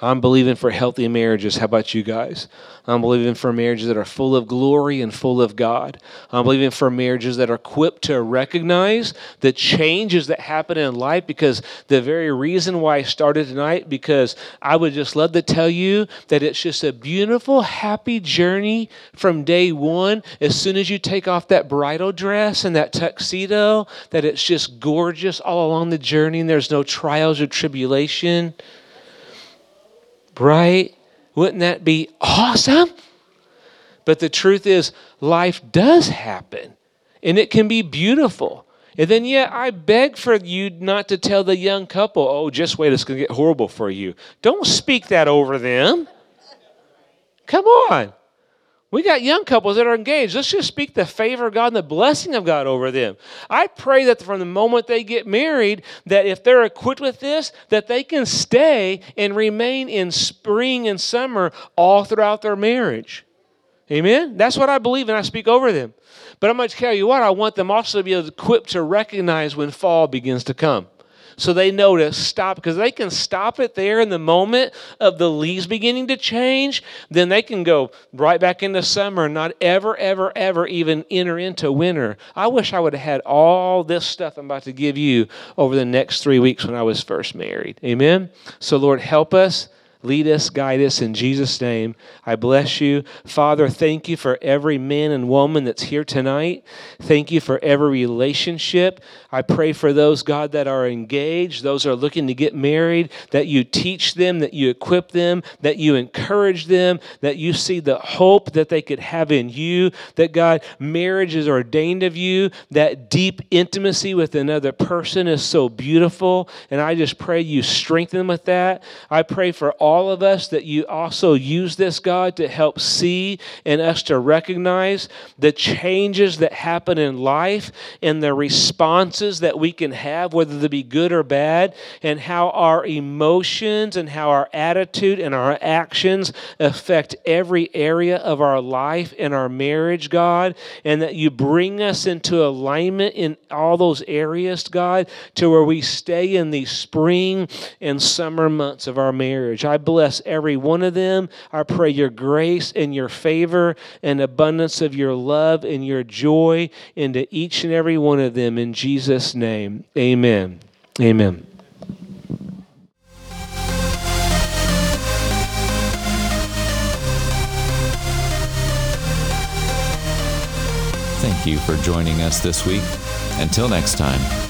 I'm believing for healthy marriages. How about you guys? I'm believing for marriages that are full of glory and full of God. I'm believing for marriages that are equipped to recognize the changes that happen in life because the very reason why I started tonight, because I would just love to tell you that it's just a beautiful, happy journey from day one. As soon as you take off that bridal dress and that tuxedo, that it's just gorgeous all along the journey and there's no trials or tribulation. Right? Wouldn't that be awesome? But the truth is, life does happen, and it can be beautiful. And then, yeah, I beg for you not to tell the young couple, oh, just wait, it's going to get horrible for you. Don't speak that over them. Come on. We got young couples that are engaged. Let's just speak the favor of God and the blessing of God over them. I pray that from the moment they get married, that if they're equipped with this, that they can stay and remain in spring and summer all throughout their marriage. Amen? That's what I believe, and I speak over them. But I'm going to tell you what, I want them also to be equipped to recognize when fall begins to come so they know to stop because they can stop it there in the moment of the leaves beginning to change then they can go right back into summer and not ever ever ever even enter into winter i wish i would have had all this stuff i'm about to give you over the next three weeks when i was first married amen so lord help us Lead us, guide us in Jesus' name. I bless you. Father, thank you for every man and woman that's here tonight. Thank you for every relationship. I pray for those, God, that are engaged, those are looking to get married, that you teach them, that you equip them, that you encourage them, that you see the hope that they could have in you, that, God, marriage is ordained of you, that deep intimacy with another person is so beautiful. And I just pray you strengthen them with that. I pray for all all of us that you also use this, God, to help see and us to recognize the changes that happen in life and the responses that we can have, whether they be good or bad, and how our emotions and how our attitude and our actions affect every area of our life and our marriage, God, and that you bring us into alignment in all those areas, God, to where we stay in these spring and summer months of our marriage. I bless every one of them. I pray your grace and your favor and abundance of your love and your joy into each and every one of them in Jesus' name. Amen. Amen. Thank you for joining us this week. Until next time.